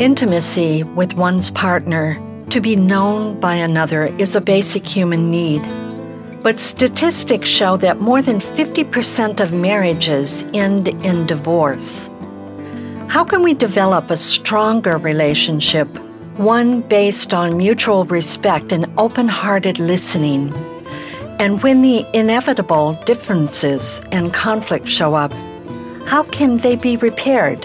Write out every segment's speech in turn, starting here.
Intimacy with one's partner, to be known by another, is a basic human need. But statistics show that more than 50% of marriages end in divorce. How can we develop a stronger relationship, one based on mutual respect and open hearted listening? And when the inevitable differences and conflicts show up, how can they be repaired?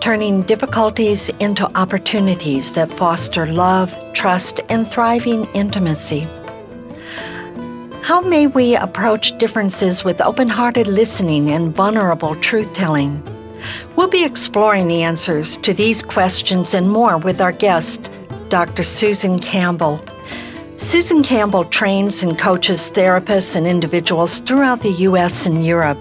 Turning difficulties into opportunities that foster love, trust, and thriving intimacy. How may we approach differences with open hearted listening and vulnerable truth telling? We'll be exploring the answers to these questions and more with our guest, Dr. Susan Campbell. Susan Campbell trains and coaches therapists and individuals throughout the U.S. and Europe.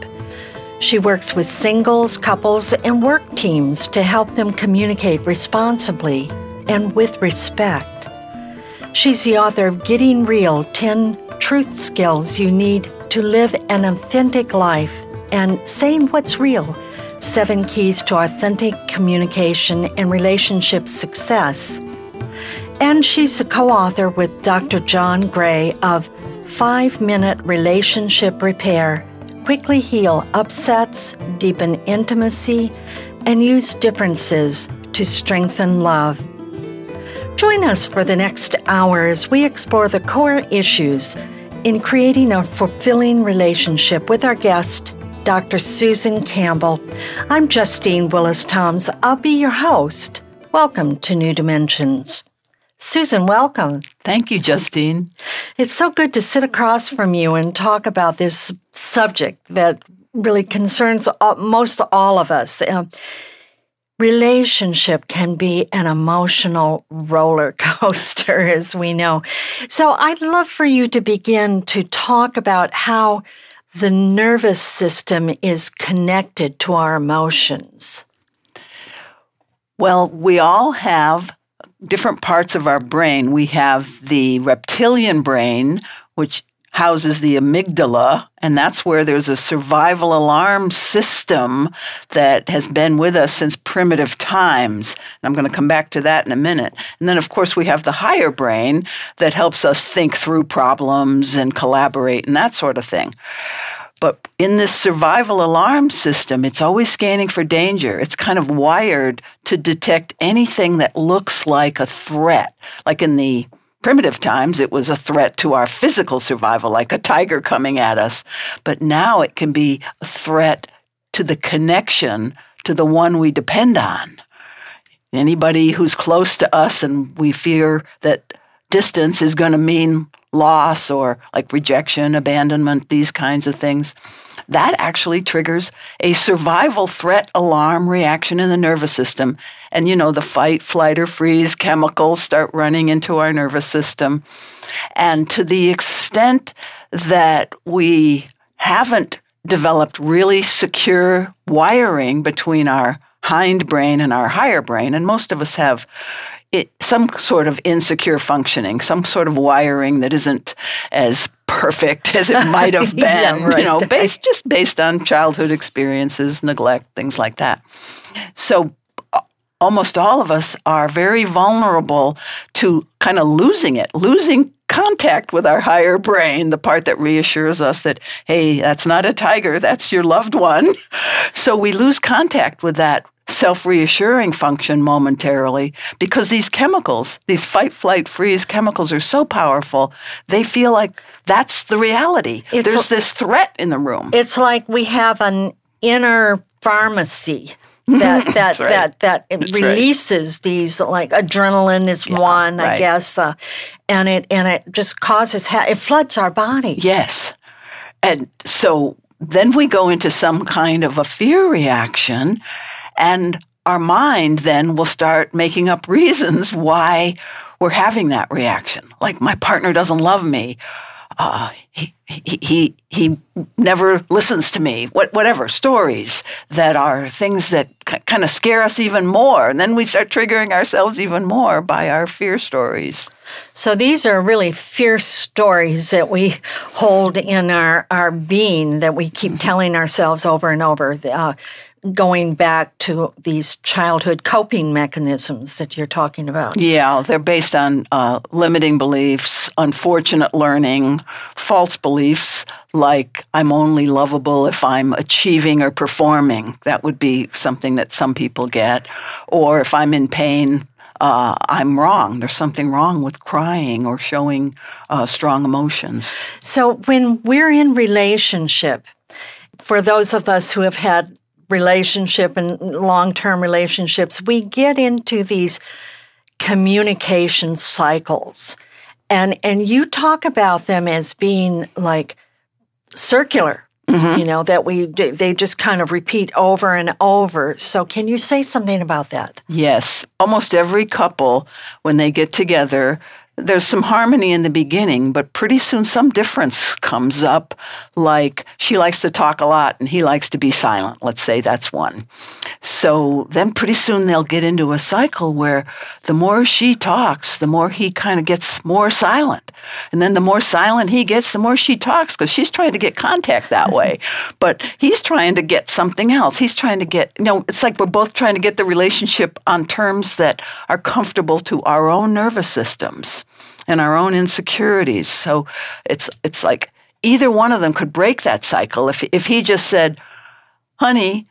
She works with singles, couples, and work teams to help them communicate responsibly and with respect. She's the author of Getting Real 10 Truth Skills You Need to Live an Authentic Life and Saying What's Real Seven Keys to Authentic Communication and Relationship Success. And she's a co author with Dr. John Gray of Five Minute Relationship Repair quickly heal upsets, deepen intimacy, and use differences to strengthen love. Join us for the next hour as we explore the core issues in creating a fulfilling relationship with our guest, Dr. Susan Campbell. I'm Justine Willis Toms. I'll be your host. Welcome to New Dimensions. Susan, welcome. Thank you, Justine. It's so good to sit across from you and talk about this subject that really concerns most all of us. Uh, relationship can be an emotional roller coaster, as we know. So I'd love for you to begin to talk about how the nervous system is connected to our emotions. Well, we all have different parts of our brain. We have the reptilian brain, which houses the amygdala, and that's where there's a survival alarm system that has been with us since primitive times. And I'm going to come back to that in a minute. And then, of course, we have the higher brain that helps us think through problems and collaborate and that sort of thing. But in this survival alarm system, it's always scanning for danger. It's kind of wired to detect anything that looks like a threat. Like in the primitive times, it was a threat to our physical survival, like a tiger coming at us. But now it can be a threat to the connection to the one we depend on. Anybody who's close to us and we fear that distance is going to mean loss or like rejection, abandonment, these kinds of things, that actually triggers a survival threat alarm reaction in the nervous system. And you know, the fight, flight, or freeze chemicals start running into our nervous system. And to the extent that we haven't developed really secure wiring between our hind brain and our higher brain, and most of us have it, some sort of insecure functioning, some sort of wiring that isn't as perfect as it might have been, yeah, right. you know, based just based on childhood experiences, neglect, things like that. So almost all of us are very vulnerable to kind of losing it, losing contact with our higher brain, the part that reassures us that, hey, that's not a tiger, that's your loved one. So we lose contact with that self reassuring function momentarily because these chemicals, these fight, flight, freeze chemicals, are so powerful, they feel like that's the reality. It's There's a- this threat in the room. It's like we have an inner pharmacy that that right. that that it right. releases these like adrenaline is one, I guess, uh, and it and it just causes ha- it floods our body. Yes. And so then we go into some kind of a fear reaction, and our mind then will start making up reasons why we're having that reaction. Like, my partner doesn't love me. Uh, he, he, he, never listens to me, what, whatever, stories that are things that k- kind of scare us even more. And then we start triggering ourselves even more by our fear stories. So these are really fierce stories that we hold in our, our being that we keep telling ourselves over and over, uh, going back to these childhood coping mechanisms that you're talking about. Yeah, they're based on uh, limiting beliefs, unfortunate learning, false beliefs like I'm only lovable if I'm achieving or performing. That would be something that some people get. Or if I'm in pain, uh, I'm wrong. There's something wrong with crying or showing uh, strong emotions. So when we're in relationship, for those of us who have had relationship and long-term relationships, we get into these communication cycles. And and you talk about them as being like circular. Mm-hmm. You know that we they just kind of repeat over and over. So can you say something about that? Yes. Almost every couple, when they get together, there's some harmony in the beginning, but pretty soon some difference comes up. Like she likes to talk a lot and he likes to be silent. Let's say that's one. So then pretty soon they'll get into a cycle where the more she talks, the more he kind of gets more silent. And then the more silent he gets, the more she talks because she's trying to get contact that way. but he's trying to get something else. He's trying to get, you know, it's like we're both trying to get the relationship on terms that are comfortable to our own nervous systems and our own insecurities. So it's it's like either one of them could break that cycle if if he just said, "Honey,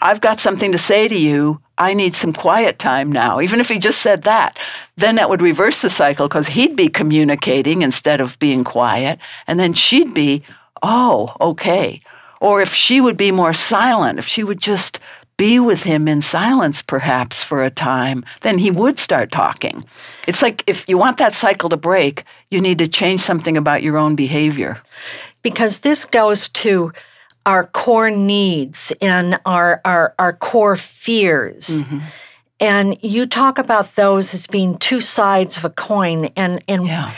I've got something to say to you. I need some quiet time now." Even if he just said that, then that would reverse the cycle because he'd be communicating instead of being quiet, and then she'd be, "Oh, okay." Or if she would be more silent, if she would just be with him in silence perhaps for a time, then he would start talking. It's like if you want that cycle to break, you need to change something about your own behavior. because this goes to our core needs and our our, our core fears. Mm-hmm. And you talk about those as being two sides of a coin and and Yeah.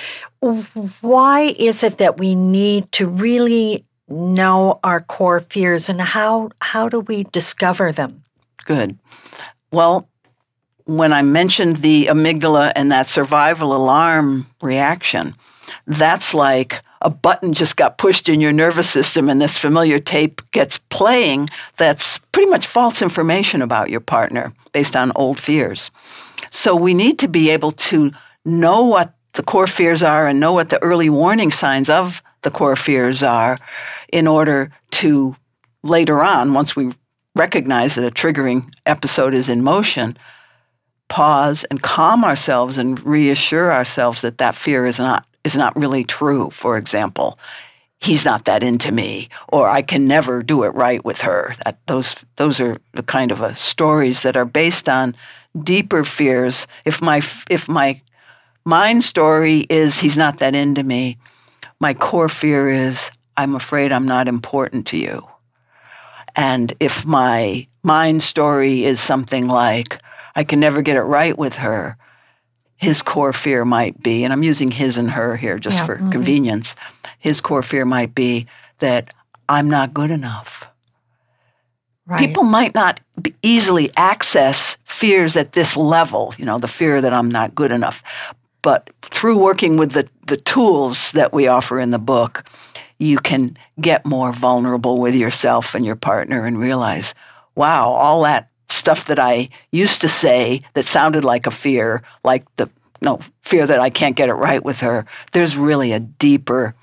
why is it that we need to really know our core fears and how how do we discover them? Good. Well, when I mentioned the amygdala and that survival alarm reaction, that's like a button just got pushed in your nervous system and this familiar tape gets playing that's pretty much false information about your partner based on old fears. So we need to be able to know what the core fears are and know what the early warning signs of the core fears are in order to later on, once we recognize that a triggering episode is in motion, pause and calm ourselves and reassure ourselves that that fear is not is not really true. For example, he's not that into me, or I can never do it right with her. That those those are the kind of uh, stories that are based on deeper fears. If my if my mind story is he's not that into me, my core fear is I'm afraid I'm not important to you. And if my mind story is something like, I can never get it right with her, his core fear might be, and I'm using his and her here just Yeah, for mm-hmm. convenience, his core fear might be that I'm not good enough. Right. People might not easily access fears at this level, you know, the fear that I'm not good enough. But through working with the, the tools that we offer in the book, you can get more vulnerable with yourself and your partner and realize, wow, all that stuff that I used to say that sounded like a fear, like the no fear that I can't get it right with her. There's really a deeper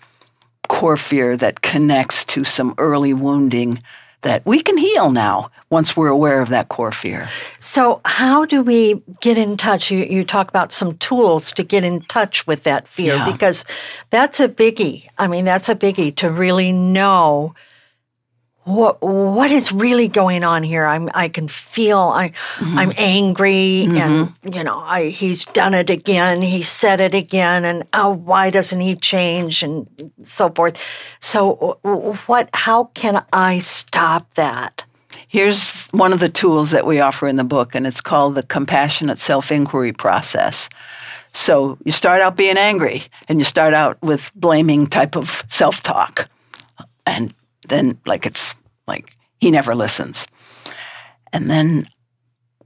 core fear that connects to some early wounding that we can heal now once we're aware of that core fear. So, how do we get in touch? You, you talk about some tools to get in touch with that fear Yeah. because that's a biggie. I mean, that's a biggie to really know what what is really going on here. I'm I can feel I mm-hmm. I'm angry and mm-hmm. you know I he's done it again. He said it again, and oh, why doesn't he change and so forth. So, what? How can I stop that? Here's one of the tools that we offer in the book, and it's called the compassionate self inquiry process. So you start out being angry, and you start out with blaming type of self talk. And then, like, it's like he never listens. And then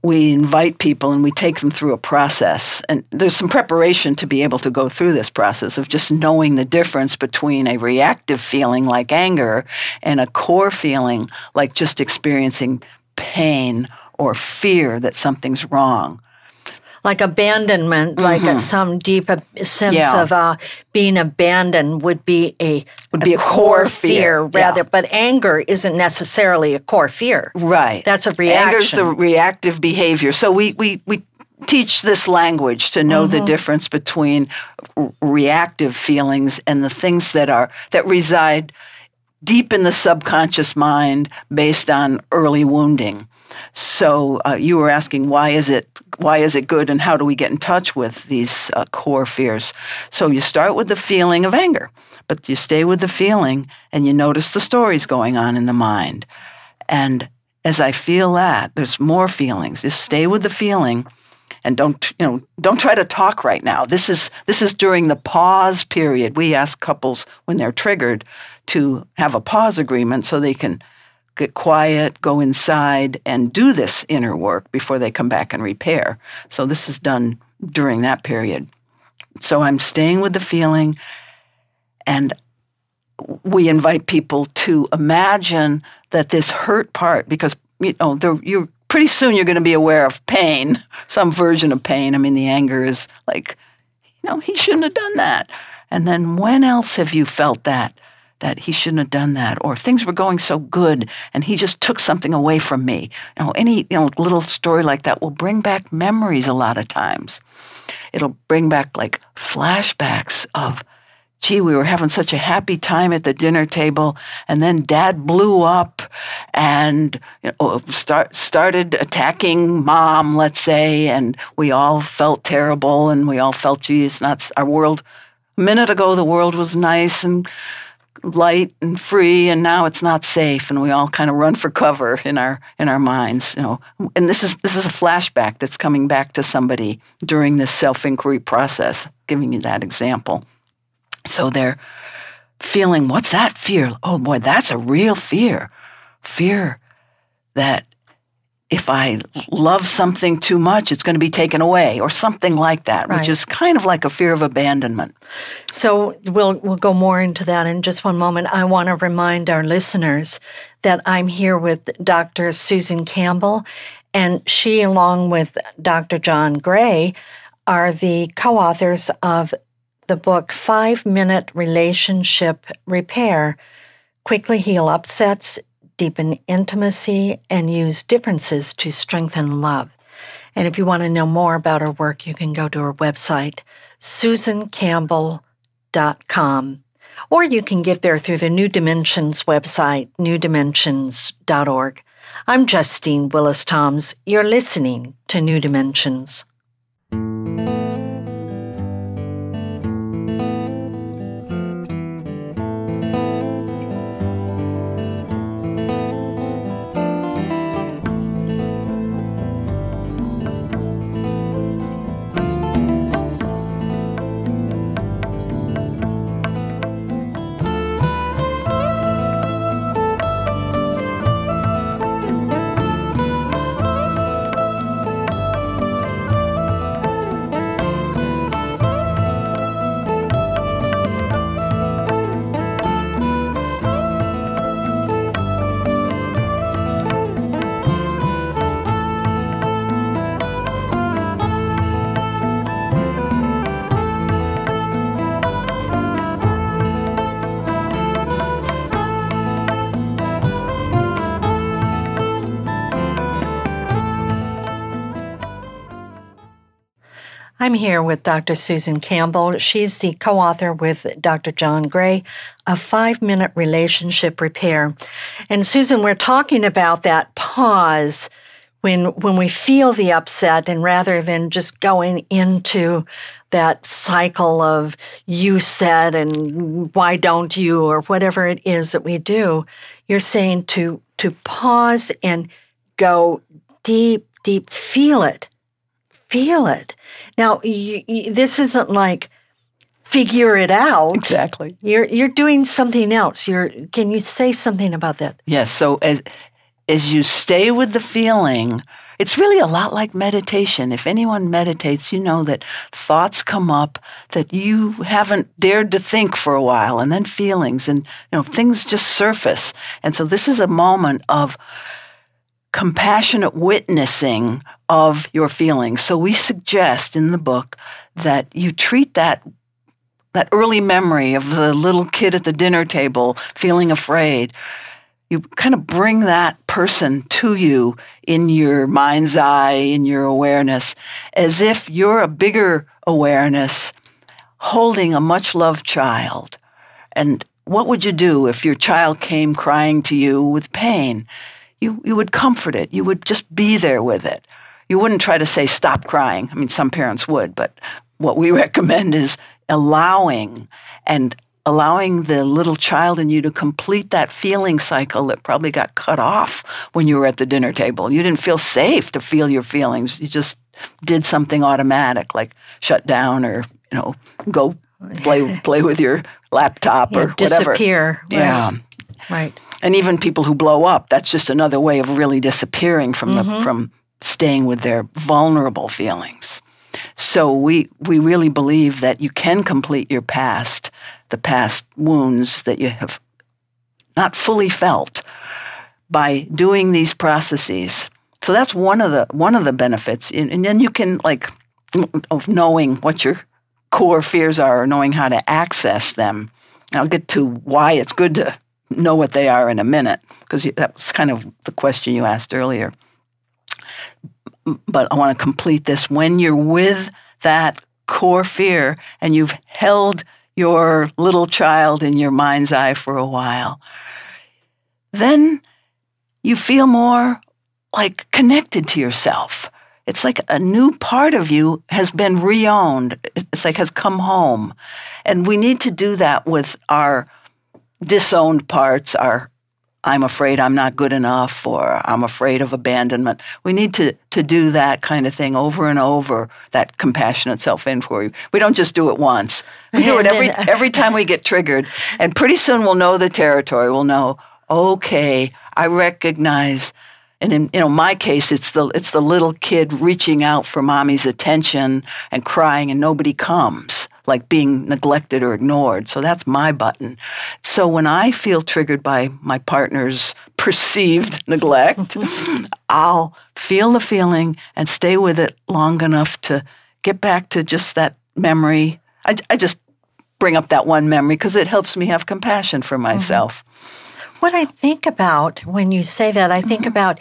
we invite people and we take them through a process. And there's some preparation to be able to go through this process of just knowing the difference between a reactive feeling like anger and a core feeling like just experiencing pain or fear that something's wrong. Like abandonment, like some deep sense Mm-hmm. Yeah. of uh, being abandoned would be a Would be a core fear, yeah. rather. But anger isn't necessarily a core fear. Right. That's a reactive Anger's the reactive behavior. So we, we, we teach this language to know the difference between r- reactive feelings and the things that are that reside deep in the subconscious mind based on early wounding. So uh, you were asking why is it why is it good and how do we get in touch with these uh, core fears? So you start with the feeling of anger, but you stay with the feeling and you notice the stories going on in the mind. And as I feel that, there's more feelings. Just stay with the feeling and don't you know don't try to talk right now this is this is during the pause period we ask couples when they're triggered to have a pause agreement so they can get quiet go inside and do this inner work before they come back and repair. So this is done during that period. So i'm staying with the feeling and we invite people to imagine that this hurt part because you know you're pretty soon you're going to be aware of pain some version of pain. I mean the anger is like you know he shouldn't have done that. And then when else have you felt that that he shouldn't have done that or things were going so good and he just took something away from me you know any you know little story like that will bring back memories a lot of times it'll bring back like flashbacks of gee, we were having such a happy time at the dinner table, and then dad blew up and you know, start, started attacking mom, let's say, and we all felt terrible and we all felt, gee, it's not our world. A minute ago, the world was nice and light and free and now it's not safe and we all kind of run for cover in our in our minds you know and this is this is a flashback that's coming back to somebody during this self-inquiry process giving you that example so they're feeling, what's that fear? Oh boy, that's a real fear. Fear that if I love something too much, it's going to be taken away, or something like that, Right. which is kind of like a fear of abandonment. So we'll we'll go more into that in just one moment. I want to remind our listeners that I'm here with Dr. Susan Campbell, and she, along with Dr. John Gray, are the co-authors of the book Five Minute Relationship Repair: Quickly Heal Upsets, Deepen Intimacy, and Use Differences to Strengthen Love. And if you want to know more about her work, you can go to her website, susancampbell.com. Or you can get there through the New Dimensions website, newdimensions.org. I'm Justine Willis Toms. You're listening to New Dimensions. I'm here with Dr. Susan Campbell. She's the co author with Dr. John Gray of Five Minute Relationship Repair. And Susan, we're talking about that pause when, when we feel the upset, and rather than just going into that cycle of you said and why don't you or whatever it is that we do, you're saying to, to pause and go deep, deep, feel it feel it. Now, you, you, this isn't like figure it out. Exactly. You're you're doing something else. You're can you say something about that? Yes, so as as you stay with the feeling, it's really a lot like meditation. If anyone meditates, you know that thoughts come up that you haven't dared to think for a while and then feelings and you know things just surface. And so this is a moment of compassionate witnessing of your feelings. So we suggest in the book that you treat that that early memory of the little kid at the dinner table feeling afraid. You kind of bring that person to you in your mind's eye, in your awareness, as if you're a bigger awareness holding a much loved child. And what would you do if your child came crying to you with pain? You, you would comfort it. You would just be there with it. You wouldn't try to say, stop crying. I mean, some parents would, but what we recommend is allowing and allowing the little child in you to complete that feeling cycle that probably got cut off when you were at the dinner table. You didn't feel safe to feel your feelings. You just did something automatic like shut down or, you know, go play play with your laptop yeah, or whatever. Disappear. Right. Yeah. Right and even people who blow up that's just another way of really disappearing from mm-hmm. the from staying with their vulnerable feelings. So we we really believe that you can complete your past the past wounds that you have not fully felt by doing these processes. So that's one of the one of the benefits. And, and then you can like of knowing what your core fears are or knowing how to access them. I'll get to why it's good to know what they are in a minute, because that was kind of the question you asked earlier. But I want to complete this. When you're with that core fear and you've held your little child in your mind's eye for a while, then you feel more like connected to yourself. It's like a new part of you has been reowned. It's like has come home. And we need to do that with our disowned parts are I'm afraid I'm not good enough or I'm afraid of abandonment. We need to, to do that kind of thing over and over, that compassionate self inquiry. We don't just do it once. We do it every, every time we get triggered. And pretty soon we'll know the territory. We'll know, okay, I recognize and in you know my case it's the it's the little kid reaching out for mommy's attention and crying and nobody comes like being neglected or ignored. So that's my button. So when I feel triggered by my partner's perceived neglect, I'll feel the feeling and stay with it long enough to get back to just that memory. I, I just bring up that one memory because it helps me have compassion for mm-hmm. myself. Mm-hmm. What I think about when you say that, I think mm-hmm. about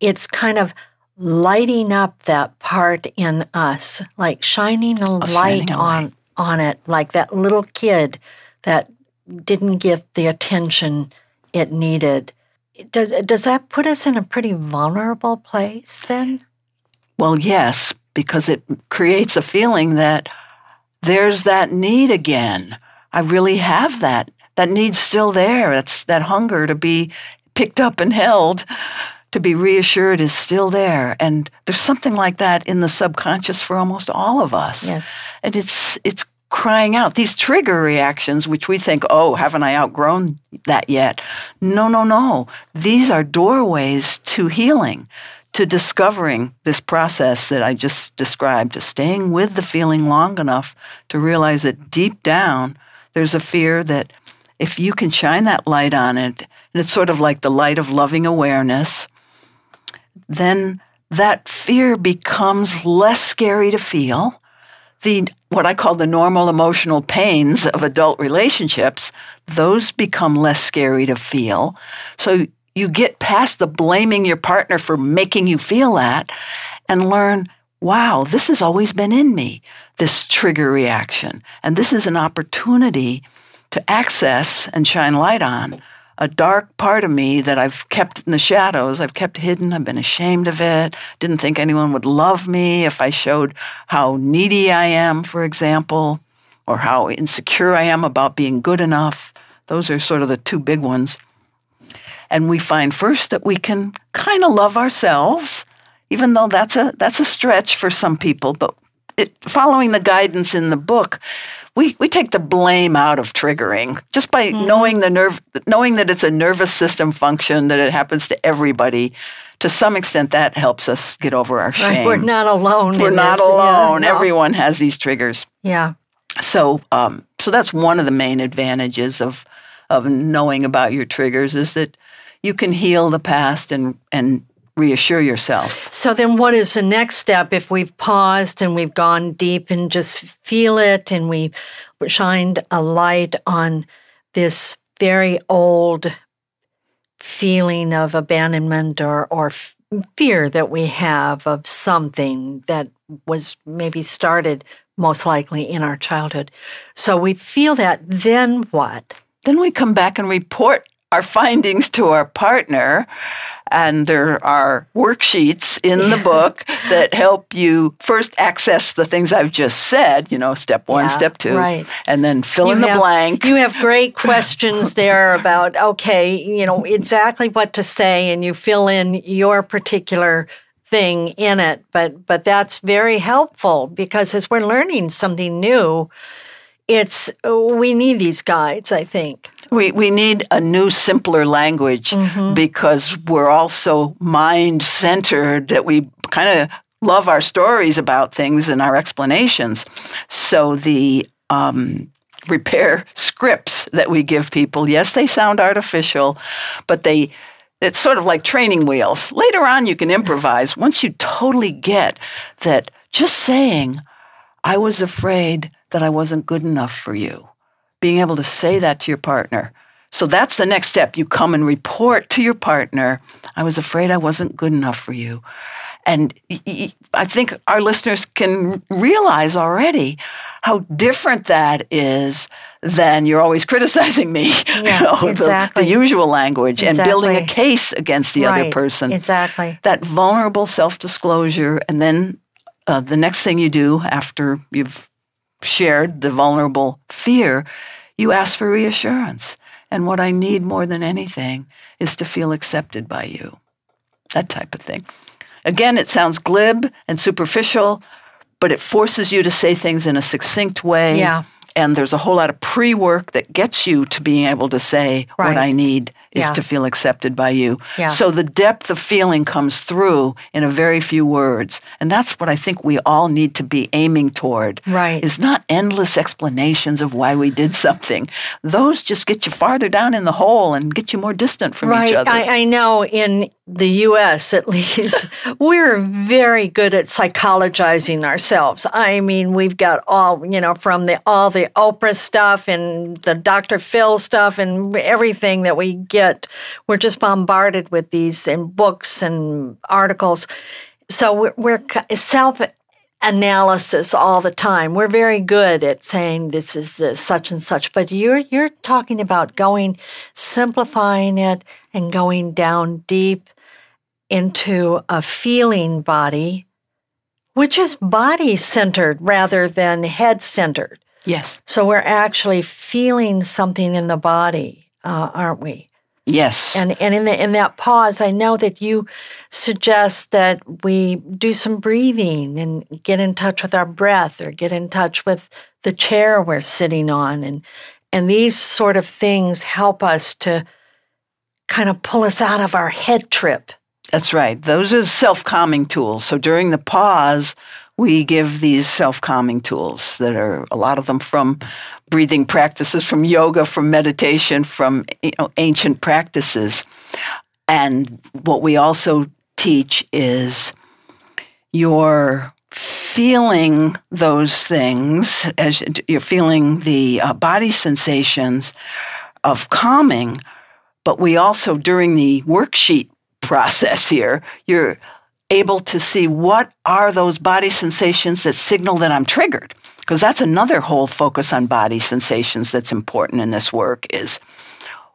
it's kind of lighting up that part in us, like shining a, light shining on light on it, like that little kid that didn't get the attention it needed. Does, does that put us in a pretty vulnerable place then? Well, yes, because it creates a feeling that there's that need again. I really have that. That need's still there. That's that hunger to be picked up and held to be reassured is still there. And there's something like that in the subconscious for almost all of us. Yes. And it's it's crying out. These trigger reactions, which we think, oh, haven't I outgrown that yet? No, no, no. These are doorways to healing, to discovering this process that I just described, to staying with the feeling long enough to realize that deep down, there's a fear that if you can shine that light on it, and it's sort of like the light of loving awareness, then that fear becomes less scary to feel. The what I call the normal emotional pains of adult relationships, those become less scary to feel. So you get past the blaming your partner for making you feel that and learn wow, this has always been in me, this trigger reaction. And this is an opportunity to access and shine light on a dark part of me that I've kept in the shadows. I've kept hidden. I've been ashamed of it. Didn't think anyone would love me if I showed how needy I am, for example, or how insecure I am about being good enough. Those are sort of the two big ones. And we find first that we can kind of love ourselves, even though that's a that's a stretch for some people. But it, following the guidance in the book, we, we take the blame out of triggering just by mm-hmm. knowing the nerve knowing that it's a nervous system function that it happens to everybody to some extent that helps us get over our shame right. we're not alone we're not this. alone yeah, no. everyone has these triggers yeah so um, so that's one of the main advantages of of knowing about your triggers is that you can heal the past and and reassure yourself. So then what is the next step if we've paused and we've gone deep and just feel it and we shined a light on this very old feeling of abandonment or or fear that we have of something that was maybe started most likely in our childhood. So we feel that then what? Then we come back and report our findings to our partner. And there are worksheets in the book that help you first access the things I've just said, you know, step one, yeah, step two, right. and then fill you in the blank. You have great questions there about, okay, you know, exactly what to say, and you fill in your particular thing in it. But but that's very helpful because as we're learning something new, it's we need these guides, I think. We, we need a new, simpler language mm-hmm. because we're all so mind centered that we kind of love our stories about things and our explanations. So the um, repair scripts that we give people, yes, they sound artificial, but they it's sort of like training wheels. Later on, you can improvise. Once you totally get that just saying, I was afraid that I wasn't good enough for you, being able to say that to your partner. So that's the next step. You come and report to your partner, I was afraid I wasn't good enough for you. And I think our listeners can realize already how different that is than you're always criticizing me. Yeah, you know, exactly. the, the, usual language exactly. and building a case against the right, other person. Exactly. That vulnerable self disclosure. And then uh, the next thing you do after you've shared the vulnerable fear, you ask for reassurance. And what I need more than anything is to feel accepted by you. That type of thing. Again, it sounds glib and superficial, but it forces you to say things in a succinct way. Yeah. And there's a whole lot of pre work that gets you to being able to say right. what I need is yeah. to feel accepted by you. Yeah. So the depth of feeling comes through in a very few words. And that's what I think we all need to be aiming toward. Right. Is not endless explanations of why we did something. Those just get you farther down in the hole and get you more distant from right. each other. I, I know in the US at least, we're very good at psychologizing ourselves. I mean, we've got all, you know, from the all the Oprah stuff and the Dr. Phil stuff and everything that we get. We're just bombarded with these in books and articles. So we're, we're self analysis all the time. We're very good at saying this is this, such and such, but you're you're talking about going simplifying it and going down deep into a feeling body, which is body centered rather than head centered. Yes. So we're actually feeling something in the body, uh, aren't we? Yes. And and in the in that pause, I know that you suggest that we do some breathing and get in touch with our breath or get in touch with the chair we're sitting on and and these sort of things help us to kind of pull us out of our head trip that's right. Those are self calming tools. So during the pause, we give these self calming tools that are a lot of them from breathing practices, from yoga, from meditation, from you know, ancient practices. And what we also teach is you're feeling those things as you're feeling the uh, body sensations of calming. But we also, during the worksheet process here. You're able to see what are those body sensations that signal that I'm triggered. Because that's another whole focus on body sensations that's important in this work is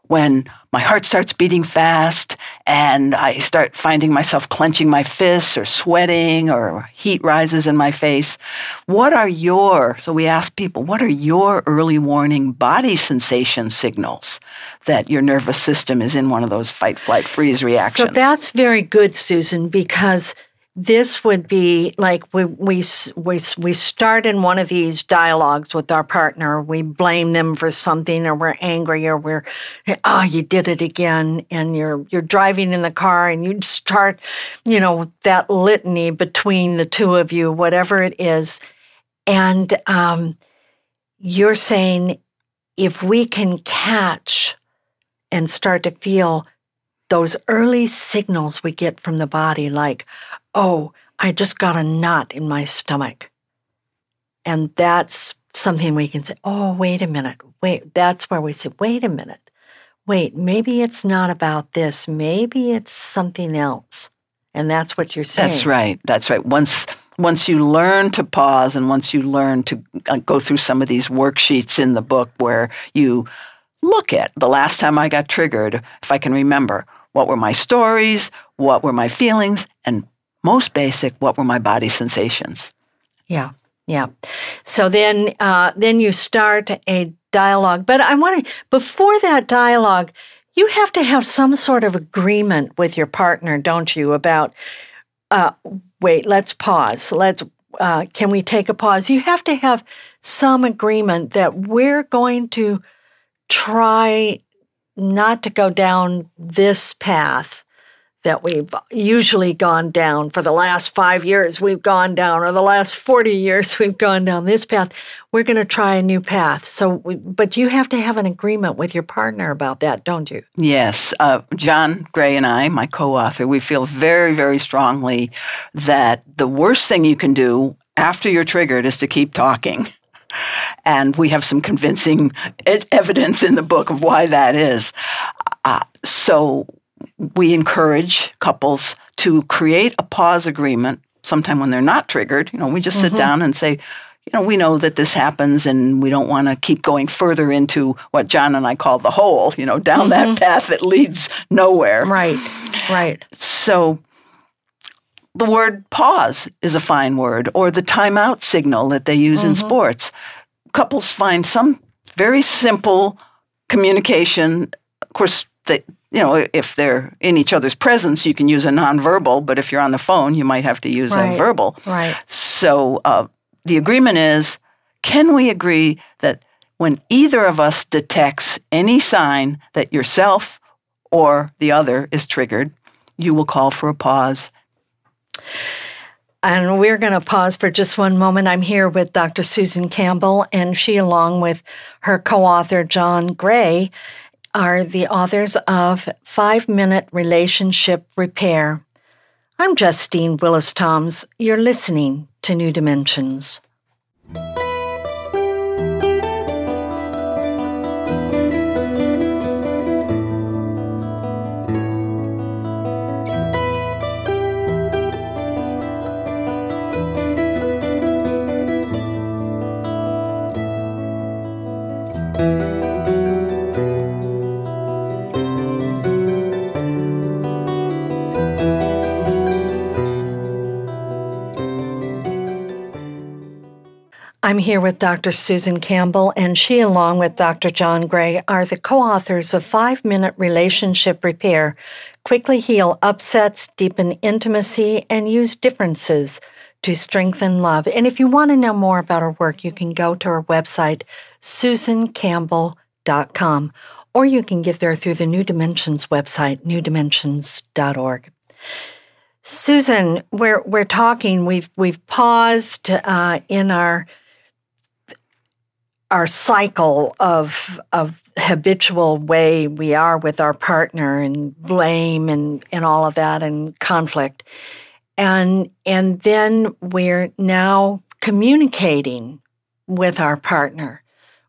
when my heart starts beating fast and I start finding myself clenching my fists or sweating or heat rises in my face. What are your, so we ask people, what are your early warning body sensation signals that your nervous system is in one of those fight, flight, freeze reactions? So that's very good, Susan, because this would be like we, we, we, we start in one of these dialogues with our partner. We blame them for something or we're angry or we're, oh, you did it again. And you're, you're driving in the car and you start, you know, that litany between the two of you, whatever it is. And um, you're saying if we can catch and start to feel those early signals we get from the body, like, oh, I just got a knot in my stomach. And that's something we can say, oh, wait a minute. Wait, that's where we say, wait a minute. Wait, maybe it's not about this. Maybe it's something else. And that's what you're saying. That's right. That's right. Once once you learn to pause and once you learn to uh, go through some of these worksheets in the book where you look at the last time I got triggered, if I can remember, what were my stories, what were my feelings, and most basic, what were my body sensations? Yeah, yeah. So then, uh, then you start a dialogue. But I want to before that dialogue, you have to have some sort of agreement with your partner, don't you? About uh, wait, let's pause. Let's uh, can we take a pause? You have to have some agreement that we're going to try not to go down this path that we've usually gone down for the last five years we've gone down or the last 40 years we've gone down this path we're going to try a new path. So we, but you have to have an agreement with your partner about that don't you? Yes. Uh, john gray and i my co-author we feel very very strongly that the worst thing you can do after you're triggered is to keep talking. And we have some convincing evidence in the book of why that is. Uh, so we encourage couples to create a pause agreement sometime when they're not triggered. You know, we just mm-hmm. sit down and say, you know, we know that this happens and we don't want to keep going further into what John and I call the hole, you know, down mm-hmm. that path that leads nowhere. Right, right. So the word pause is a fine word, or the timeout signal that they use mm-hmm. in sports. Couples find some very simple communication. Of course, they, you know, if they're in each other's presence, you can use a nonverbal, but if you're on the phone, you might have to use right. a verbal. Right. So uh, the agreement is can we agree that when either of us detects any sign that yourself or the other is triggered, you will call for a pause? And we're going to pause for just one moment. I'm here with Dr. Susan Campbell, and she, along with her co author, John Gray, are the authors of Five Minute Relationship Repair. I'm Justine Willis Toms. You're listening to New Dimensions. I'm here with Dr. Susan Campbell, and she, along with Dr. John Gray, are the co authors of Five Minute Relationship Repair Quickly Heal Upsets, Deepen Intimacy, and Use Differences to Strengthen Love. And if you want to know more about her work, you can go to her website, susancampbell.com, or you can get there through the New Dimensions website, newdimensions.org. Susan, we're we're talking. We've we've paused uh, in our our cycle of of habitual way we are with our partner and blame and and all of that and conflict and and then we're now communicating with our partner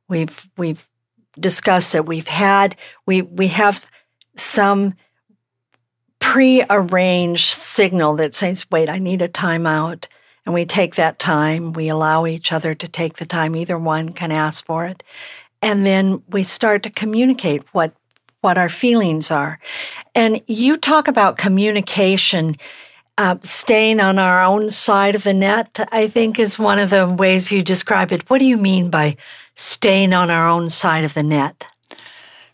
we've we've discussed that we've had we we have some prearranged signal that says, wait, I need a timeout. And we take that time. We allow each other to take the time. Either one can ask for it. And then we start to communicate what, what our feelings are. And you talk about communication. Uh, staying on our own side of the net, I think, is one of the ways you describe it. What do you mean by staying on our own side of the net?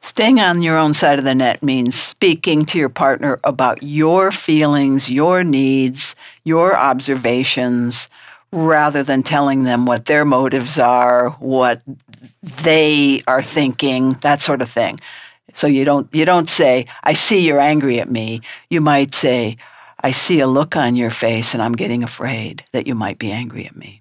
Staying on your own side of the net means speaking to your partner about your feelings, your needs, your observations, rather than telling them what their motives are, what they are thinking, that sort of thing. So you don't you don't say, "I see you're angry at me." You might say, "I see a look on your face and I'm getting afraid that you might be angry at me."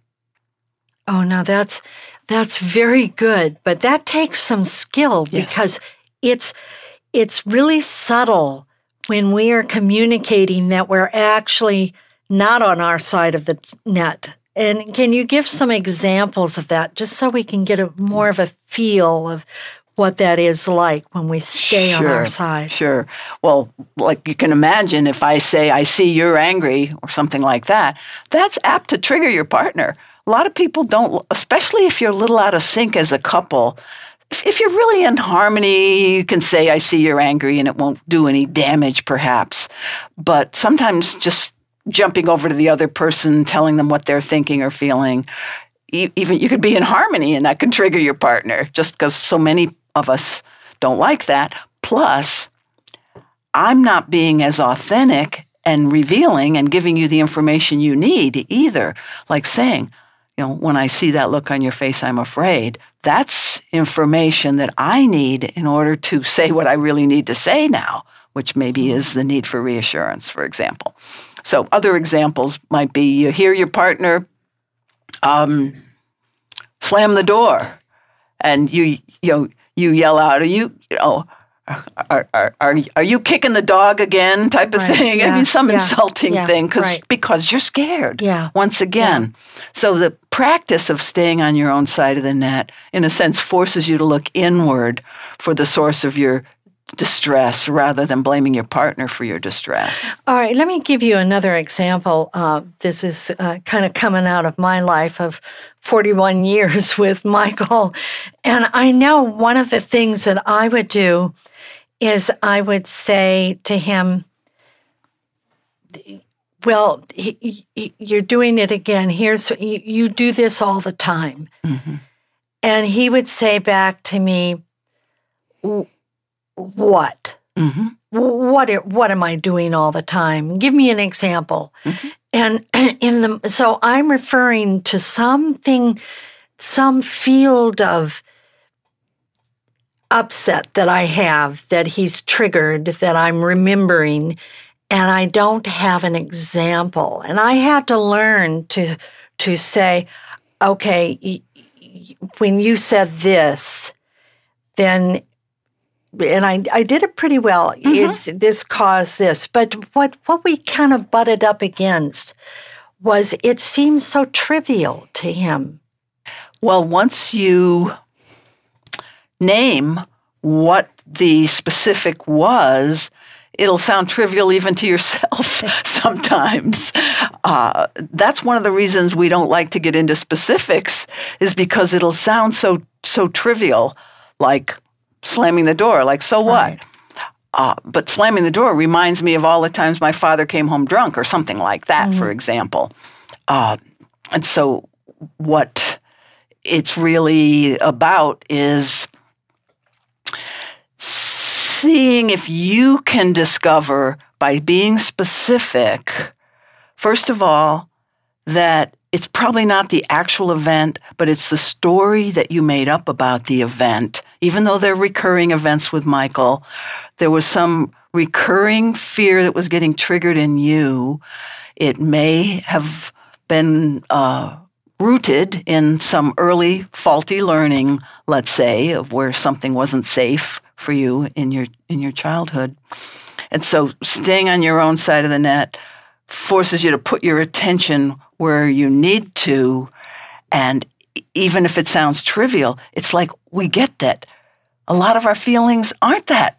Oh, now that's that's very good, but that takes some skill yes. because it's it's really subtle when we are communicating that we're actually not on our side of the net. And can you give some examples of that just so we can get a more of a feel of what that is like when we stay sure, on our side? Sure. Well, like you can imagine if I say I see you're angry or something like that, that's apt to trigger your partner a lot of people don't, especially if you're a little out of sync as a couple. If you're really in harmony, you can say, I see you're angry and it won't do any damage, perhaps. But sometimes just jumping over to the other person, telling them what they're thinking or feeling, even you could be in harmony and that can trigger your partner just because so many of us don't like that. Plus, I'm not being as authentic and revealing and giving you the information you need either. Like saying, you know, when I see that look on your face, I'm afraid. That's information that I need in order to say what I really need to say now, which maybe is the need for reassurance, for example. So, other examples might be you hear your partner um, slam the door, and you you know you yell out, "Are you you know?" Are, are, are, are you kicking the dog again type of right. thing yeah. i mean some yeah. insulting yeah. thing because right. because you're scared yeah. once again so the practice of staying on your own side of the net in a sense forces you to look inward for the source of your distress rather than blaming your partner for your distress. All right, let me give you another example. Uh, this is uh, kind of coming out of my life of 41 years with Michael. And I know one of the things that I would do is I would say to him, well, he, he, you're doing it again. Here's you, you do this all the time, mm-hmm. and he would say back to me, "What? Mm-hmm. What? What am I doing all the time? Give me an example." Mm-hmm. And in the so I'm referring to something, some field of upset that I have that he's triggered that I'm remembering and I don't have an example. And I had to learn to to say, okay, when you said this, then and I, I did it pretty well. Mm-hmm. It's this caused this. But what what we kind of butted up against was it seemed so trivial to him. Well, once you name what the specific was, it'll sound trivial even to yourself sometimes. Uh, that's one of the reasons we don't like to get into specifics, is because it'll sound so so trivial, like slamming the door. Like so what? Right. Uh, but slamming the door reminds me of all the times my father came home drunk, or something like that, mm-hmm. for example. Uh, and so, what it's really about is seeing if you can discover by being specific, first of all, that it's probably not the actual event, but it's the story that you made up about the event. Even though they're recurring events with Michael, there was some recurring fear that was getting triggered in you. It may have been uh, rooted in some early faulty learning, let's say, of where something wasn't safe for you in your in your childhood. And so staying on your own side of the net forces you to put your attention where you need to and even if it sounds trivial, it's like we get that a lot of our feelings aren't that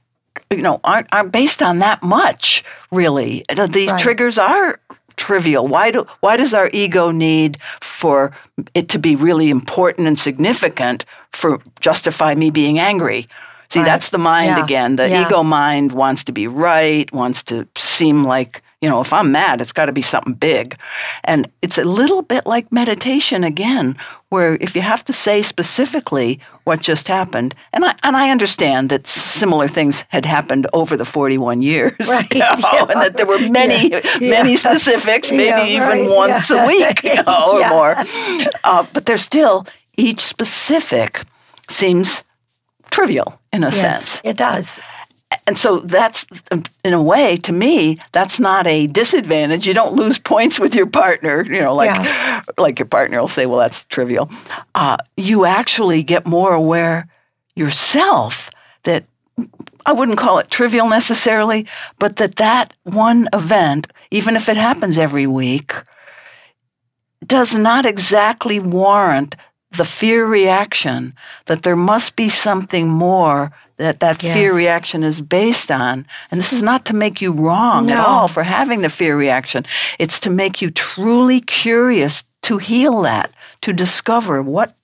you know aren't aren't based on that much really. These Right. triggers are trivial. Why do why does our ego need for it to be really important and significant for justify me being angry? See, Right. that's the mind Yeah. again. The Yeah. ego mind wants to be right, wants to seem like, you know, if I'm mad, it's got to be something big. And it's a little bit like meditation again, where if you have to say specifically what just happened, and I, and I understand that similar things had happened over the 41 years, Right, you know, yeah. and that there were many, Yeah, many yeah. specifics, maybe even right, once a week, you know, or more. Uh, but there's still, each specific seems trivial in a Yes, sense. it does. And so that's, in a way, to me, that's not a disadvantage. You don't lose points with your partner. You know, like Yeah. like your partner will say, "Well, that's trivial." Uh, you actually get more aware yourself that I wouldn't call it trivial necessarily, but that that one event, even if it happens every week, does not exactly warrant the fear reaction that there must be something more that that fear reaction is based on. And this is not to make you wrong at all for having the fear reaction. It's to make you truly curious to heal that, to discover what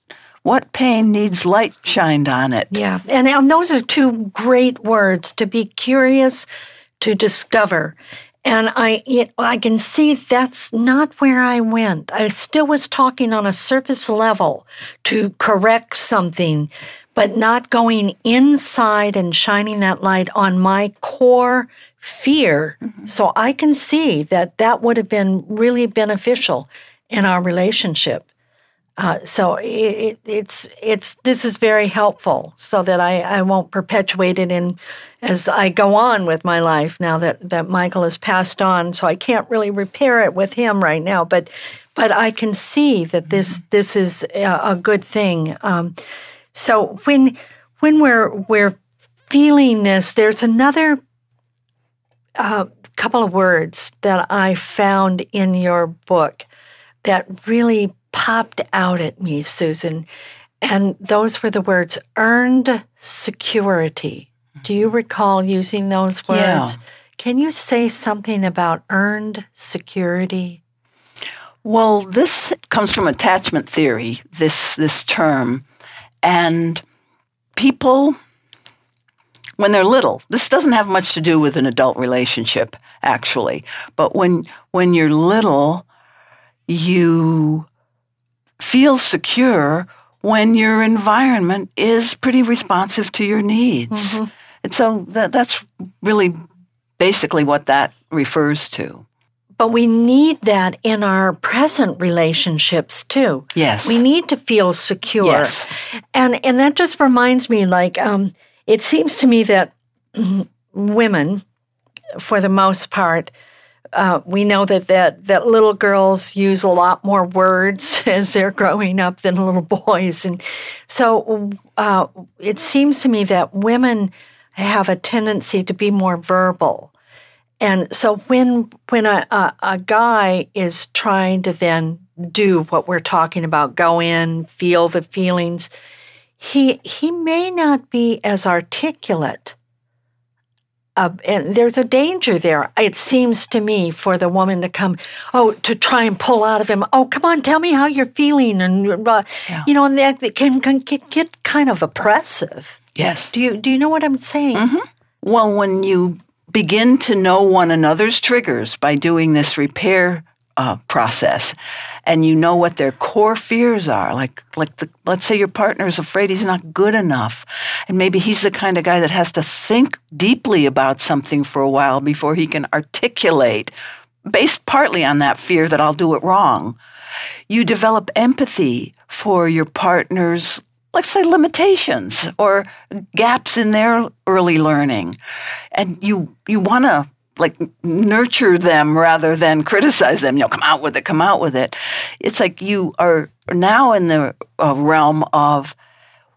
what pain needs light shined on it. Yeah, and, and those are two great words to be curious, to discover. And I, it, I can see that's not where I went. I still was talking on a surface level to correct something, but not going inside and shining that light on my core fear. Mm-hmm. So I can see that that would have been really beneficial in our relationship. Uh, so it, it, it's it's this is very helpful, so that I, I won't perpetuate it in as I go on with my life now that, that Michael has passed on. So I can't really repair it with him right now, but but I can see that this this is a, a good thing. Um, so when when we're we're feeling this, there's another uh, couple of words that I found in your book that really popped out at me, Susan. And those were the words earned security. Do you mm-hmm. recall using those words? Yeah. Can you say something about earned security? Well, this comes from attachment theory, this this term. And people when they're little, this doesn't have much to do with an adult relationship actually, but when when you're little, you feel secure when your environment is pretty responsive to your needs. And so that, that's really basically what that refers to. But we need that in our present relationships too. Yes. We need to feel secure. Yes. And and that just reminds me like um it seems to me that women for the most part uh, we know that, that that little girls use a lot more words as they're growing up than little boys, and so uh, it seems to me that women have a tendency to be more verbal. And so when when a, a, a guy is trying to then do what we're talking about, go in, feel the feelings, he he may not be as articulate. Uh, and there's a danger there. It seems to me for the woman to come, oh, to try and pull out of him. Oh, come on, tell me how you're feeling, and uh, Yeah. you know, and that can, can get, get kind of oppressive. Yes. Do you do you know what I'm saying? Well, when you begin to know one another's triggers by doing this repair uh, process, and you know what their core fears are, like like the, let's say your partner is afraid he's not good enough, and maybe he's the kind of guy that has to think deeply about something for a while before he can articulate, based partly on that fear that I'll do it wrong. You develop empathy for your partner's let's say limitations or gaps in their early learning and you you want to like nurture them rather than criticize them. You know come out with it come out with it. It's like you are now in the uh, realm of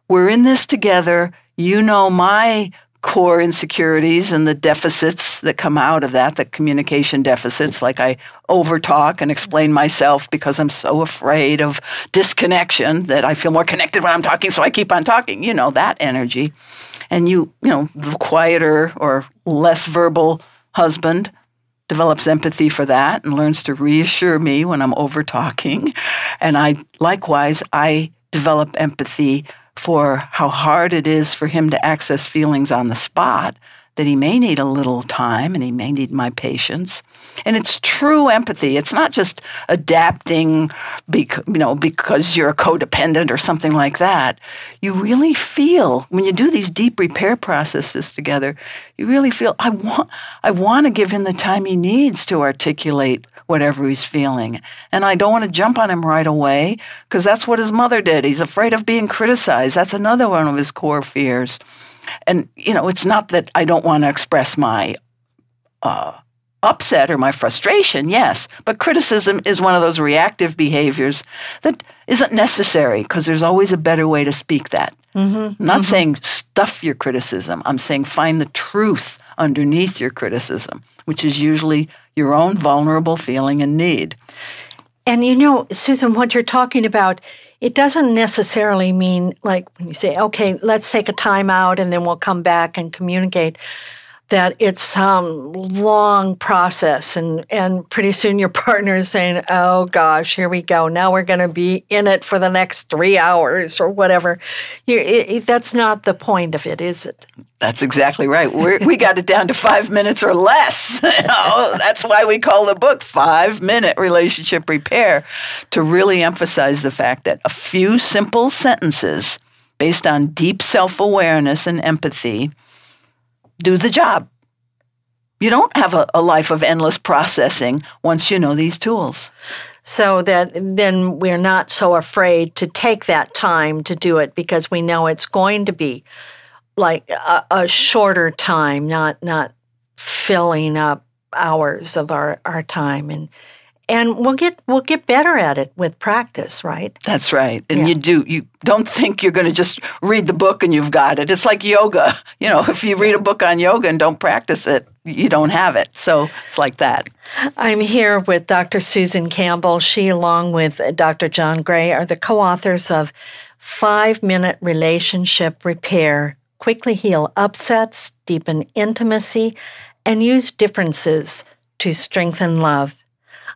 we're in this together. You know my core insecurities and the deficits that come out of that, the communication deficits, like I overtalk and explain myself because I'm so afraid of disconnection that I feel more connected when I'm talking, so I keep on talking, you know, that energy. And you, you know, the quieter or less verbal husband develops empathy for that and learns to reassure me when I'm over talking. And I likewise I develop empathy for how hard it is for him to access feelings on the spot, that he may need a little time and he may need my patience. And it's true empathy. It's not just adapting bec- you know, because you're a codependent or something like that. You really feel, when you do these deep repair processes together, you really feel, I want, I want to give him the time he needs to articulate whatever he's feeling. And I don't want to jump on him right away because that's what his mother did. He's afraid of being criticized. That's another one of his core fears. And, you know, it's not that I don't want to express my uh, upset or my frustration, yes, but criticism is one of those reactive behaviors that isn't necessary because there's always a better way to speak that. Mm-hmm. I'm not mm-hmm. saying stuff your criticism, I'm saying find the truth underneath your criticism, which is usually your own vulnerable feeling and need. And you know, Susan, what you're talking about, it doesn't necessarily mean like when you say, okay, let's take a time out and then we'll come back and communicate that it's some long process and and pretty soon your partner is saying oh gosh here we go. Now we're going to be in it for the next three hours or whatever. You, it, that's not the point of it is it? That's exactly right. We're, we got it down to five minutes or less. That's why we call the book five minute relationship repair to really emphasize the fact that a few simple sentences based on deep self-awareness and empathy do the job. You don't have a, a life of endless processing once you know these tools. So that then we're not so afraid to take that time to do it because we know it's going to be like a, a shorter time, not not filling up hours of our, our time and and we'll get we'll get better at it with practice, right? That's right. And yeah. you do you don't think you're going to just read the book and you've got it. It's like yoga. You know, if you read a book on yoga and don't practice it, you don't have it. So it's like that. I'm here with Dr. Susan Campbell. She, along with Dr. John Gray, are the co-authors of Five Minute Relationship Repair. Quickly heal upsets, deepen intimacy, and use differences to strengthen love.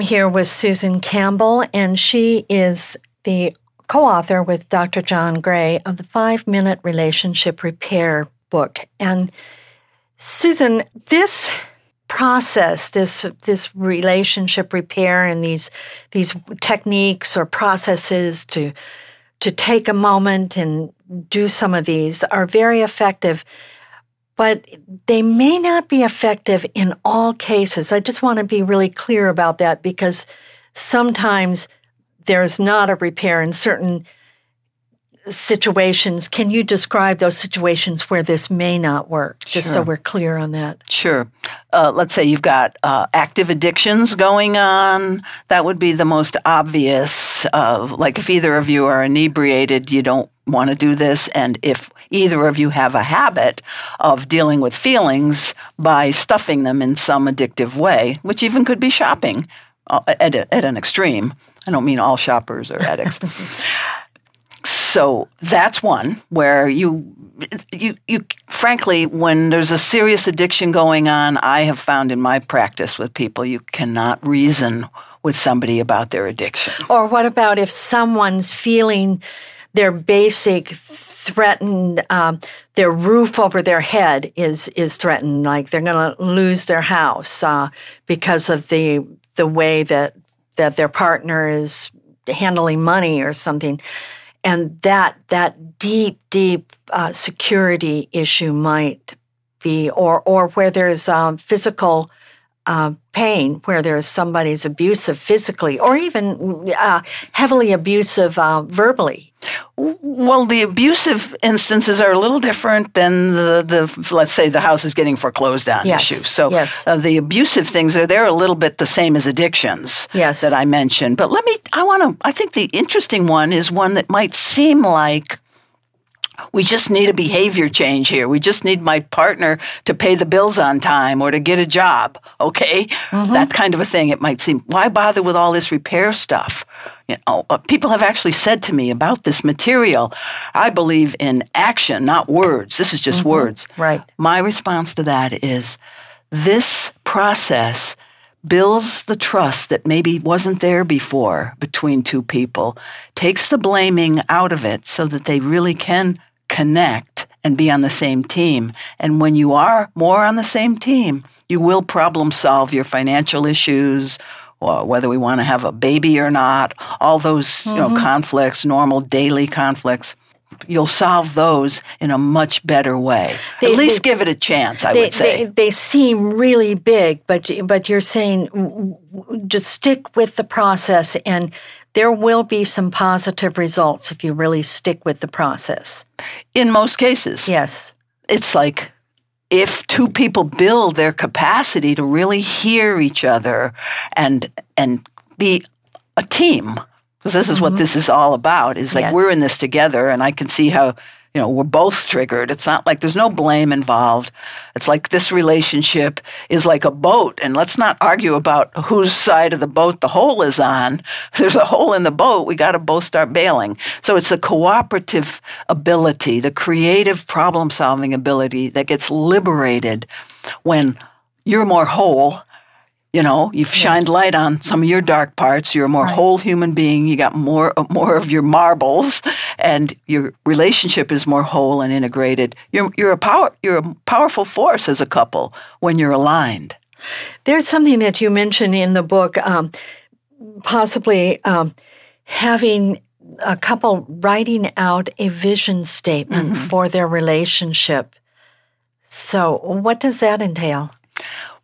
I'm here with Susan Campbell, and she is the co author with Dr. John Gray of the Five Minute Relationship Repair book. And Susan, this process, this this relationship repair and these these techniques or processes to to take a moment and do some of these are very effective but they may not be effective in all cases. I just want to be really clear about that because sometimes there's not a repair in certain situations. Can you describe those situations where this may not work, just sure. so we're clear on that? Sure. Uh, let's say you've got uh, active addictions going on. That would be the most obvious. Uh, like if either of you are inebriated, you don't want to do this. And if either of you have a habit of dealing with feelings by stuffing them in some addictive way, which even could be shopping uh, at, a, at an extreme. I don't mean all shoppers are addicts. so that's one where you you you frankly when there's a serious addiction going on i have found in my practice with people you cannot reason with somebody about their addiction or what about if someone's feeling their basic threatened um, their roof over their head is is threatened like they're going to lose their house uh, because of the the way that that their partner is handling money or something. And that that deep deep uh, security issue might be or or where there's um, physical uh, pain where there's somebody's abusive physically or even uh, heavily abusive uh, verbally well the abusive instances are a little different than the, the let's say the house is getting foreclosed on yes. issue so yes. Uh, the abusive things are they're a little bit the same as addictions yes. that i mentioned but let me i want to i think the interesting one is one that might seem like we just need a behavior change here. We just need my partner to pay the bills on time or to get a job. Okay, mm-hmm. that kind of a thing. It might seem why bother with all this repair stuff. You know, uh, people have actually said to me about this material. I believe in action, not words. This is just mm-hmm. words. Right. My response to that is this process builds the trust that maybe wasn't there before between two people, takes the blaming out of it so that they really can connect and be on the same team. And when you are more on the same team, you will problem solve your financial issues or whether we want to have a baby or not, all those mm-hmm. you know mm-hmm. conflicts, normal daily conflicts. You'll solve those in a much better way. They, At least they, give it a chance, I they, would say. They, seem really big, but but you're saying just stick with the process and there will be some positive results if you really stick with the process. In most cases. Yes. It's like if two people build their capacity to really hear each other and and be a team because this is mm-hmm. what this is all about is like yes. we're in this together and i can see how you know, we're both triggered. It's not like there's no blame involved. It's like this relationship is like a boat, and let's not argue about whose side of the boat the hole is on. There's a hole in the boat. We got to both start bailing. So it's the cooperative ability, the creative problem solving ability that gets liberated when you're more whole you know, you've shined yes. light on some of your dark parts. You're a more right. whole human being. You got more more of your marbles, and your relationship is more whole and integrated. You're you're a power you're a powerful force as a couple when you're aligned. There's something that you mention in the book, um, possibly um, having a couple writing out a vision statement mm-hmm. for their relationship. So, what does that entail?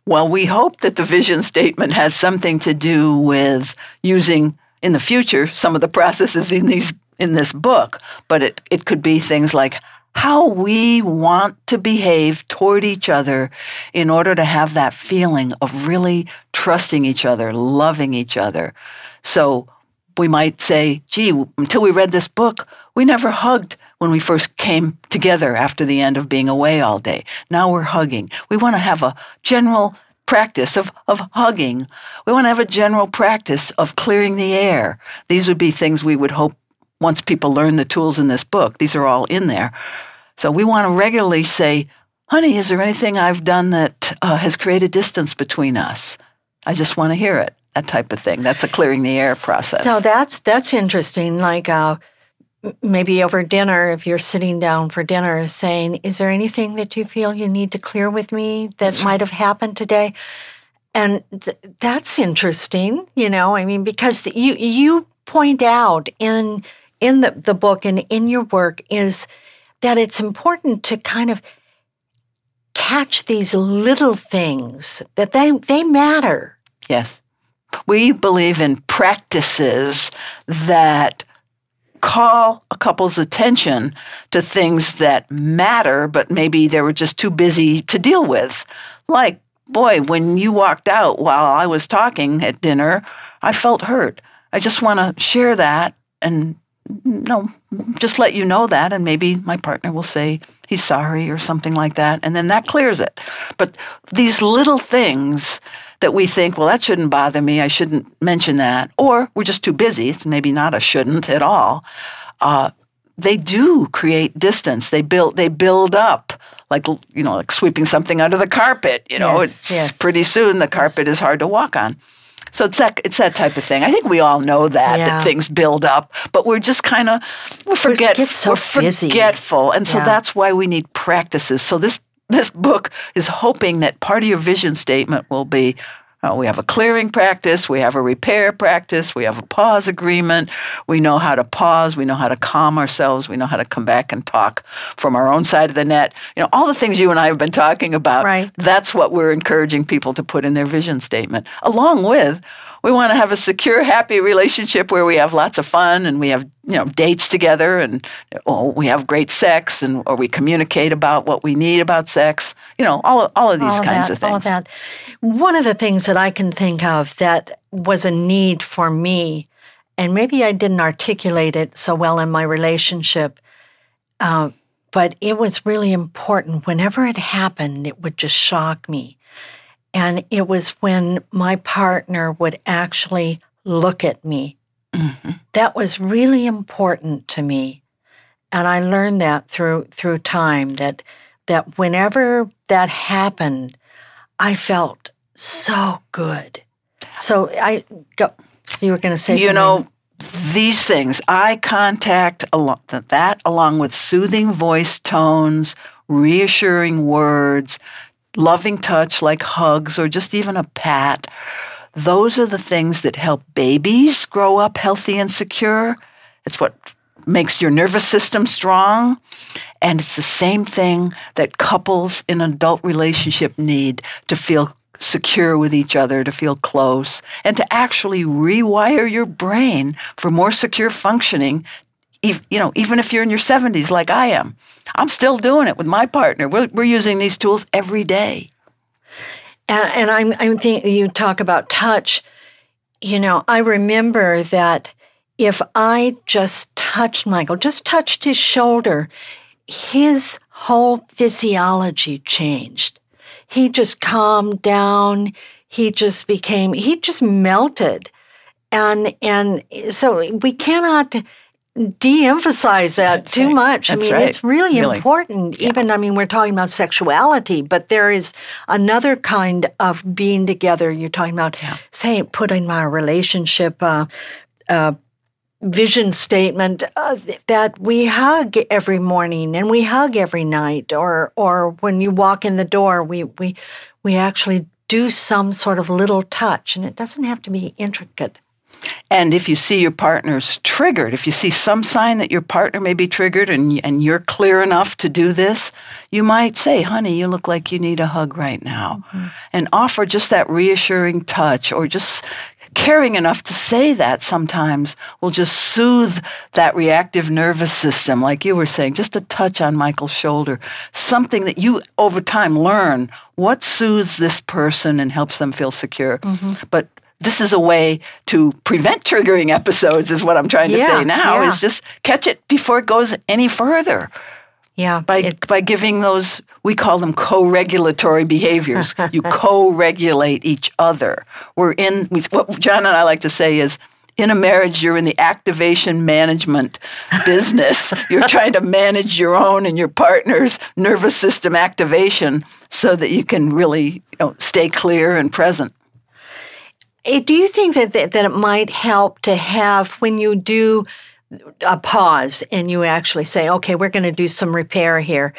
Well, we hope that the vision statement has something to do with using in the future some of the processes in these in this book, but it, it could be things like how we want to behave toward each other in order to have that feeling of really trusting each other, loving each other. So we might say, gee, until we read this book, we never hugged when we first came together after the end of being away all day. Now we're hugging. We want to have a general practice of, of hugging. We want to have a general practice of clearing the air. These would be things we would hope once people learn the tools in this book. These are all in there. So we want to regularly say, honey, is there anything I've done that uh, has created distance between us? I just want to hear it. That type of thing. That's a clearing the air process. So that's that's interesting. Like uh, maybe over dinner, if you're sitting down for dinner, saying, Is there anything that you feel you need to clear with me that might have happened today? And th- that's interesting, you know, I mean, because you, you point out in, in the, the book and in your work is that it's important to kind of catch these little things that they, they matter. Yes. We believe in practices that call a couple's attention to things that matter, but maybe they were just too busy to deal with. Like, boy, when you walked out while I was talking at dinner, I felt hurt. I just want to share that and no, just let you know that, and maybe my partner will say he's sorry or something like that, and then that clears it. But these little things that we think, well, that shouldn't bother me. I shouldn't mention that. Or we're just too busy. It's maybe not a shouldn't at all. Uh, they do create distance. They build they build up like you know like sweeping something under the carpet. You know, Yes, it's yes. pretty soon the carpet is hard to walk on. So it's that it's that type of thing. I think we all know that Yeah. that things build up, but we're just kind of we forget get so we're busy. forgetful, and so Yeah. that's why we need practices. So this this book is hoping that part of your vision statement will be. uh, we have a clearing practice, we have a repair practice, we have a pause agreement. We know how to pause, we know how to calm ourselves, we know how to come back and talk from our own side of the net. You know, all the things you and I have been talking about. Right. That's what we're encouraging people to put in their vision statement, along with we want to have a secure, happy relationship where we have lots of fun and we have you know dates together and oh, we have great sex and or we communicate about what we need about sex. You know, all of, all of these all kinds that, of things. All that. One of the things that I can think of that was a need for me, and maybe I didn't articulate it so well in my relationship, uh, but it was really important. Whenever it happened, it would just shock me. And it was when my partner would actually look at me. Mm-hmm. That was really important to me. And I learned that through through time that that whenever that happened, I felt so good. So I go. So you were going to say, you something. know these things eye contact along that along with soothing voice tones reassuring words loving touch like hugs or just even a pat those are the things that help babies grow up healthy and secure it's what makes your nervous system strong and it's the same thing that couples in an adult relationship need to feel secure with each other, to feel close, and to actually rewire your brain for more secure functioning. You know, even if you're in your 70s like I am, I'm still doing it with my partner. We're, we're using these tools every day. And, and I'm, I'm thinking, you talk about touch. You know, I remember that if I just touched Michael, just touched his shoulder, his whole physiology changed. He just calmed down. He just became, he just melted. And, and so we cannot de-emphasize that That's too right. much. I mean, right. it's really, Really. important. Even, I mean, we're talking about sexuality, but there is another kind of being together. You're talking about, say, putting my relationship uh, uh, vision statement uh, that we hug every morning and we hug every night, or or when you walk in the door, we we we actually do some sort of little touch, and it doesn't have to be intricate. And if you see your partner's triggered, if you see some sign that your partner may be triggered and, and you're clear enough to do this, you might say, honey, you look like you need a hug right now. Mm-hmm. And offer just that reassuring touch or just caring enough to say that sometimes will just soothe that reactive nervous system. Like you were saying, just a touch on Michael's shoulder, something that you over time learn what soothes this person and helps them feel secure. Mm-hmm. But this is a way to prevent triggering episodes is what I'm trying to Yeah, say now yeah. is just catch it before it goes any further. Yeah, by it- by giving those we call them co-regulatory behaviors. You co-regulate each other. We're in we, what John and I like to say is in a marriage you're in the activation management business. You're trying to manage your own and your partner's nervous system activation so that you can really you know, stay clear and present Do you think that, that that it might help to have when you do a pause and you actually say, "Okay, we're going to do some repair here,"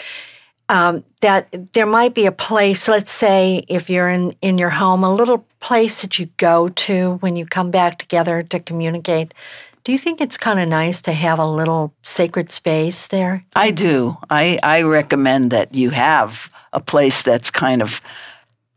um, that there might be a place. Let's say if you're in in your home, a little place that you go to when you come back together to communicate. Do you think it's kind of nice to have a little sacred space there? I do. I, I recommend that you have a place that's kind of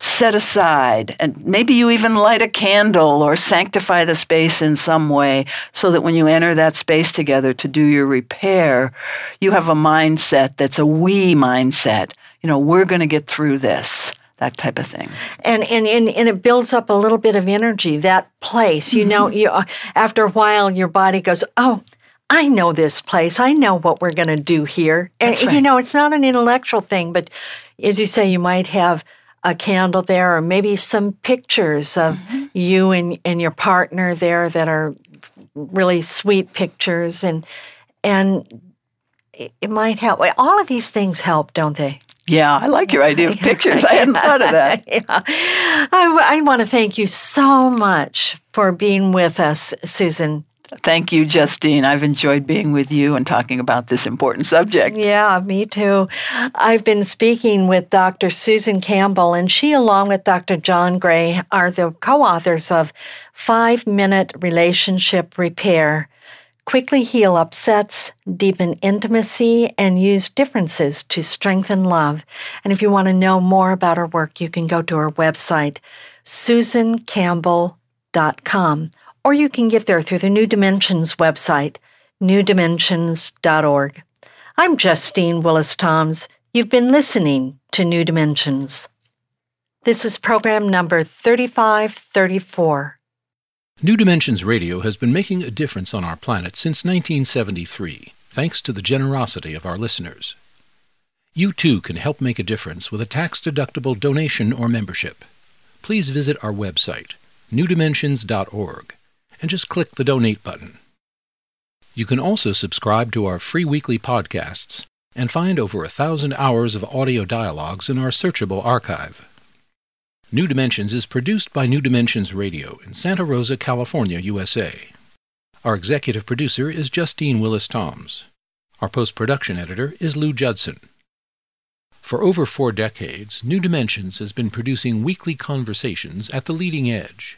set aside and maybe you even light a candle or sanctify the space in some way so that when you enter that space together to do your repair, you have a mindset that's a we mindset. You know, we're going to get through this, that type of thing. and and and, and it builds up a little bit of energy that place. You know you uh, after a while your body goes oh i know this place. I know what we're going to do here. And That's you know it's not an intellectual thing but as you say you might have a candle there or maybe some pictures of mm-hmm. you and, and your partner there that are really sweet pictures and and it might help. All of these things help, don't they? Yeah, I like your idea of pictures. I hadn't thought of that. yeah. I, I want to thank you so much for being with us, Susan. Thank you, Justine. I've enjoyed being with you and talking about this important subject. Yeah, me too. I've been speaking with Dr. Susan Campbell, and she, along with Dr. John Gray, are the co authors of Five Minute Relationship Repair quickly heal upsets, deepen intimacy, and use differences to strengthen love. And if you want to know more about her work, you can go to our website, susancampbell.com, or you can get there through the New Dimensions website, newdimensions.org. I'm Justine Willis Toms. You've been listening to New Dimensions. This is program number 3534. New Dimensions Radio has been making a difference on our planet since 1973, thanks to the generosity of our listeners. You too can help make a difference with a tax-deductible donation or membership. Please visit our website, newdimensions.org, and just click the donate button. You can also subscribe to our free weekly podcasts and find over a thousand hours of audio dialogues in our searchable archive. New Dimensions is produced by New Dimensions Radio in Santa Rosa, California, USA. Our executive producer is Justine Willis Toms. Our post production editor is Lou Judson. For over four decades, New Dimensions has been producing weekly conversations at the leading edge.